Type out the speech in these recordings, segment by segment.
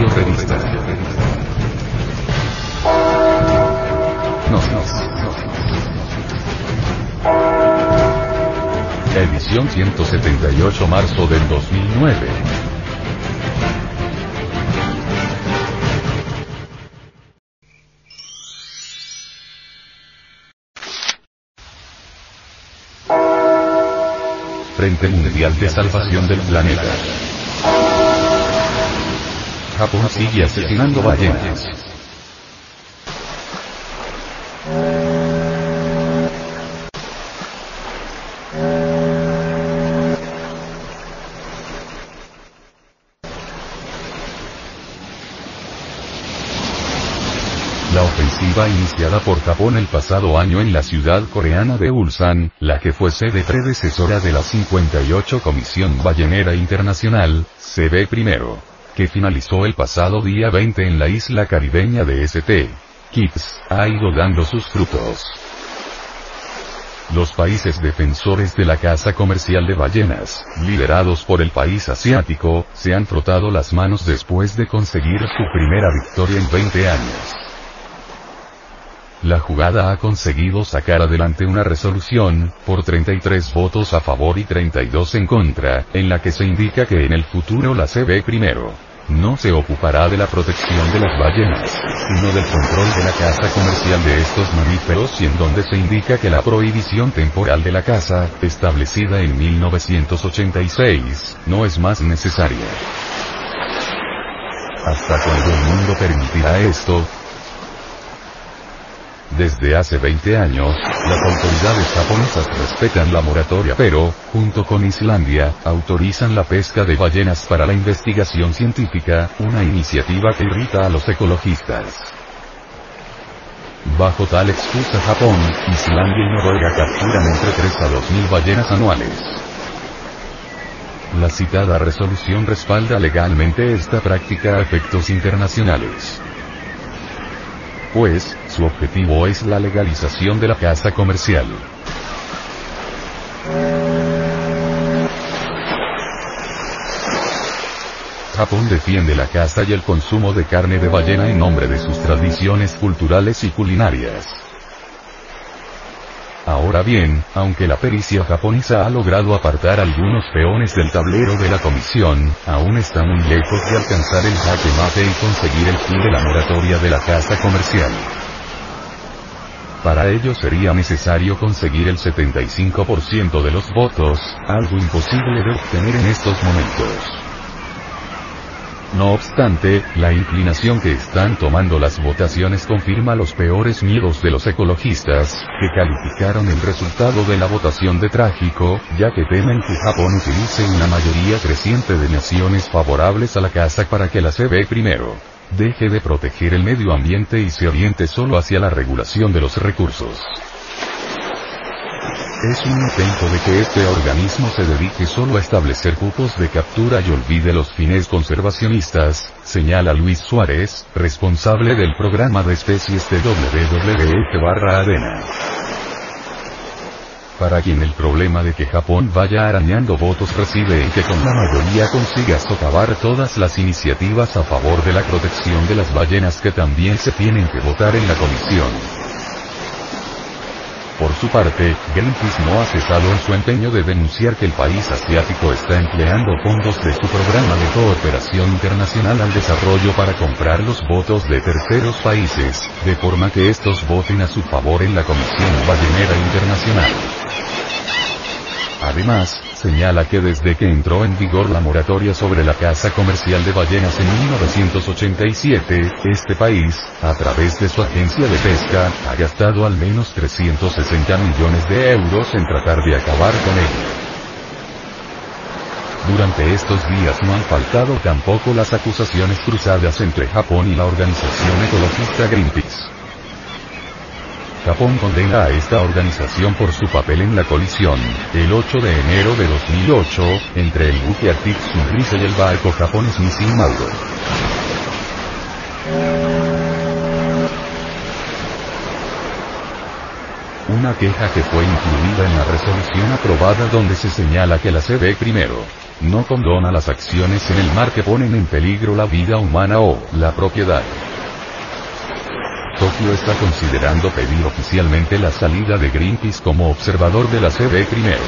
Radio Revista. No, no, no. Edición 178 marzo del 2009. Frente Mundial de Salvación del Planeta. Japón sigue asesinando ballenas. La ofensiva iniciada por Japón el pasado año en la ciudad coreana de Ulsan, la que fue sede predecesora de la 58 Comisión Ballenera Internacional, se ve primero, que finalizó el pasado día 20 en la isla caribeña de St. Kitts, ha ido dando sus frutos. Los países defensores de la caza comercial de ballenas, liderados por el país asiático, se han frotado las manos después de conseguir su primera victoria en 20 años. La jugada ha conseguido sacar adelante una resolución, por 33 votos a favor y 32 en contra, en la que se indica que en el futuro la CB primero no se ocupará de la protección de las ballenas, sino del control de la caza comercial de estos mamíferos y en donde se indica que la prohibición temporal de la caza, establecida en 1986, no es más necesaria. ¿Hasta cuándo el mundo permitirá esto? Desde hace 20 años, las autoridades japonesas respetan la moratoria pero, junto con Islandia, autorizan la pesca de ballenas para la investigación científica, una iniciativa que irrita a los ecologistas. Bajo tal excusa Japón, Islandia y Noruega capturan entre 3 a 2.000 ballenas anuales. La citada resolución respalda legalmente esta práctica a efectos internacionales pues, su objetivo es la legalización de la caza comercial. Japón defiende la caza y el consumo de carne de ballena en nombre de sus tradiciones culturales y culinarias. Ahora bien, aunque la pericia japonesa ha logrado apartar algunos peones del tablero de la comisión, aún está muy lejos de alcanzar el jaque mate y conseguir el fin de la moratoria de la caza comercial. Para ello sería necesario conseguir el 75% de los votos, algo imposible de obtener en estos momentos. No obstante, la inclinación que están tomando las votaciones confirma los peores miedos de los ecologistas, que calificaron el resultado de la votación de trágico, ya que temen que Japón utilice una mayoría creciente de naciones favorables a la caza para que la CB primero deje de proteger el medio ambiente y se oriente solo hacia la regulación de los recursos. Es un intento de que este organismo se dedique solo a establecer cupos de captura y olvide los fines conservacionistas, señala Luis Suárez, responsable del programa de especies de WWF barra ADENA. Para quien el problema de que Japón vaya arañando votos reside en que con la mayoría consiga socavar todas las iniciativas a favor de la protección de las ballenas que también se tienen que votar en la comisión. Por su parte, Greenpeace no ha cesado en su empeño de denunciar que el país asiático está empleando fondos de su programa de cooperación internacional al desarrollo para comprar los votos de terceros países, de forma que estos voten a su favor en la Comisión Ballenera Internacional. Además, señala que desde que entró en vigor la moratoria sobre la caza comercial de ballenas en 1987, este país, a través de su agencia de pesca, ha gastado al menos 360 millones de euros en tratar de acabar con ello. Durante estos días no han faltado tampoco las acusaciones cruzadas entre Japón y la organización ecologista Greenpeace. Japón condena a esta organización por su papel en la colisión, el 8 de enero de 2008, entre el buque Arctic Sunrise y el barco japonés Nissin Mauro. Una queja que fue incluida en la resolución aprobada donde se señala que la CB primero no condona las acciones en el mar que ponen en peligro la vida humana o la propiedad. Tokio está considerando pedir oficialmente la salida de Greenpeace como observador de la CB primero.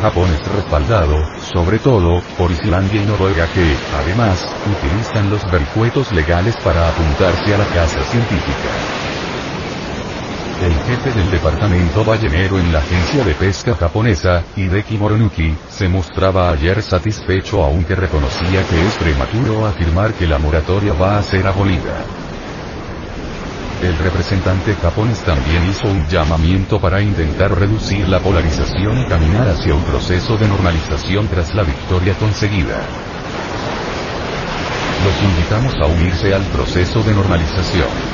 Japón es respaldado, sobre todo, por Islandia y Noruega que, además, utilizan los vericuetos legales para apuntarse a la casa científica. El jefe del departamento ballenero en la agencia de pesca japonesa, Hideki Moronuki, se mostraba ayer satisfecho aunque reconocía que es prematuro afirmar que la moratoria va a ser abolida. El representante japonés también hizo un llamamiento para intentar reducir la polarización y caminar hacia un proceso de normalización tras la victoria conseguida. Los invitamos a unirse al proceso de normalización.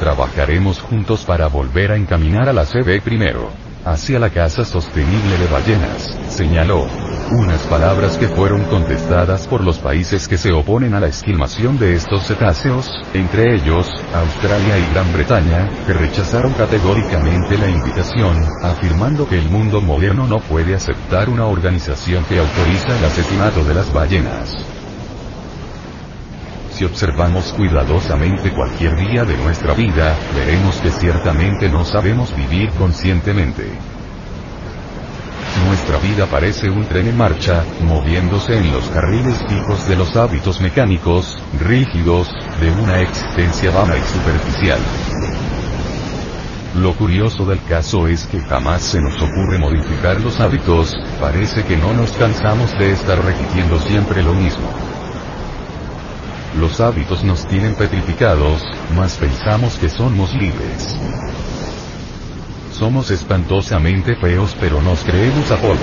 Trabajaremos juntos para volver a encaminar a la CB primero, hacia la casa sostenible de ballenas, señaló unas palabras que fueron contestadas por los países que se oponen a la esquilmación de estos cetáceos, entre ellos, Australia y Gran Bretaña, que rechazaron categóricamente la invitación, afirmando que el mundo moderno no puede aceptar una organización que autoriza el asesinato de las ballenas. Si observamos cuidadosamente cualquier día de nuestra vida, veremos que ciertamente no sabemos vivir conscientemente. Nuestra vida parece un tren en marcha, moviéndose en los carriles fijos de los hábitos mecánicos, rígidos, de una existencia vana y superficial. Lo curioso del caso es que jamás se nos ocurre modificar los hábitos, parece que no nos cansamos de estar repitiendo siempre lo mismo. Los hábitos nos tienen petrificados, mas pensamos que somos libres. Somos espantosamente feos pero nos creemos Apolos.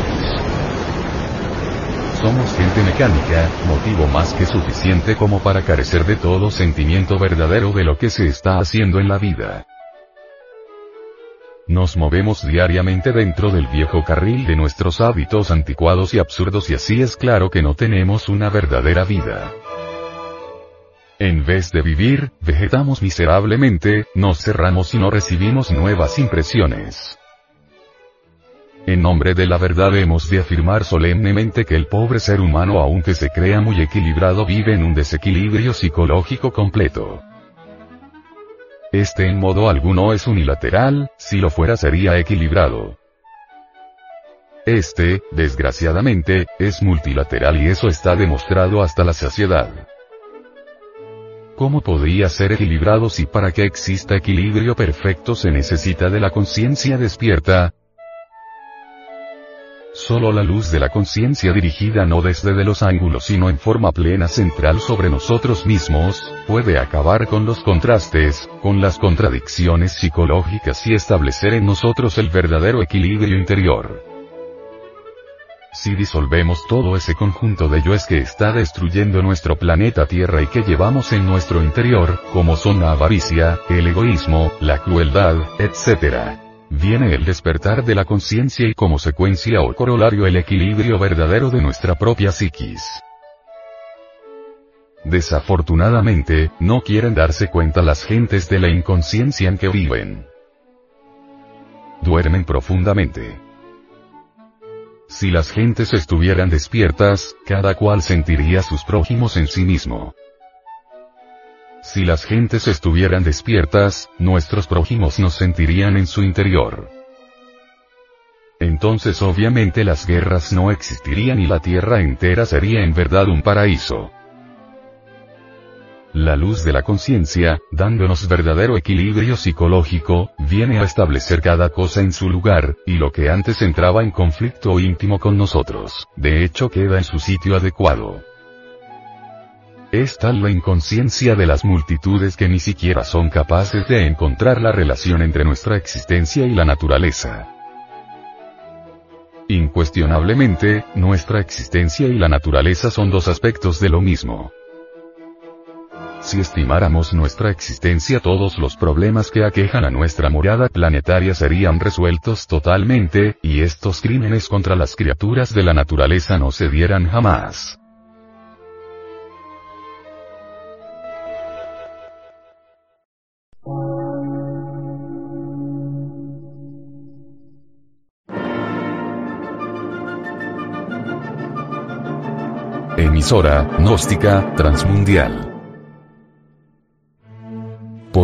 Somos gente mecánica, motivo más que suficiente como para carecer de todo sentimiento verdadero de lo que se está haciendo en la vida. Nos movemos diariamente dentro del viejo carril de nuestros hábitos anticuados y absurdos y así es claro que no tenemos una verdadera vida. En vez de vivir, vegetamos miserablemente, nos cerramos y no recibimos nuevas impresiones. En nombre de la verdad hemos de afirmar solemnemente que el pobre ser humano aunque se crea muy equilibrado vive en un desequilibrio psicológico completo. Este en modo alguno es unilateral, si lo fuera sería equilibrado. Este, desgraciadamente, es multilateral y eso está demostrado hasta la saciedad. ¿Cómo podría ser equilibrado si para que exista equilibrio perfecto se necesita de la conciencia despierta? Solo la luz de la conciencia dirigida no desde de los ángulos sino en forma plena central sobre nosotros mismos, puede acabar con los contrastes, con las contradicciones psicológicas y establecer en nosotros el verdadero equilibrio interior. Si disolvemos todo ese conjunto de yo es que está destruyendo nuestro planeta Tierra y que llevamos en nuestro interior, como son la avaricia, el egoísmo, la crueldad, etc. Viene el despertar de la conciencia y como secuencia o corolario el equilibrio verdadero de nuestra propia psiquis. Desafortunadamente, no quieren darse cuenta las gentes de la inconsciencia en que viven. Duermen profundamente. Si las gentes estuvieran despiertas, cada cual sentiría sus prójimos en sí mismo. Si las gentes estuvieran despiertas, nuestros prójimos nos sentirían en su interior. Entonces obviamente las guerras no existirían y la tierra entera sería en verdad un paraíso. La luz de la conciencia, dándonos verdadero equilibrio psicológico, viene a establecer cada cosa en su lugar, y lo que antes entraba en conflicto íntimo con nosotros, de hecho queda en su sitio adecuado. Es tal la inconsciencia de las multitudes que ni siquiera son capaces de encontrar la relación entre nuestra existencia y la naturaleza. Incuestionablemente, nuestra existencia y la naturaleza son dos aspectos de lo mismo. Si estimáramos nuestra existencia todos los problemas que aquejan a nuestra morada planetaria serían resueltos totalmente, y estos crímenes contra las criaturas de la naturaleza no se dieran jamás. Emisora, gnóstica, transmundial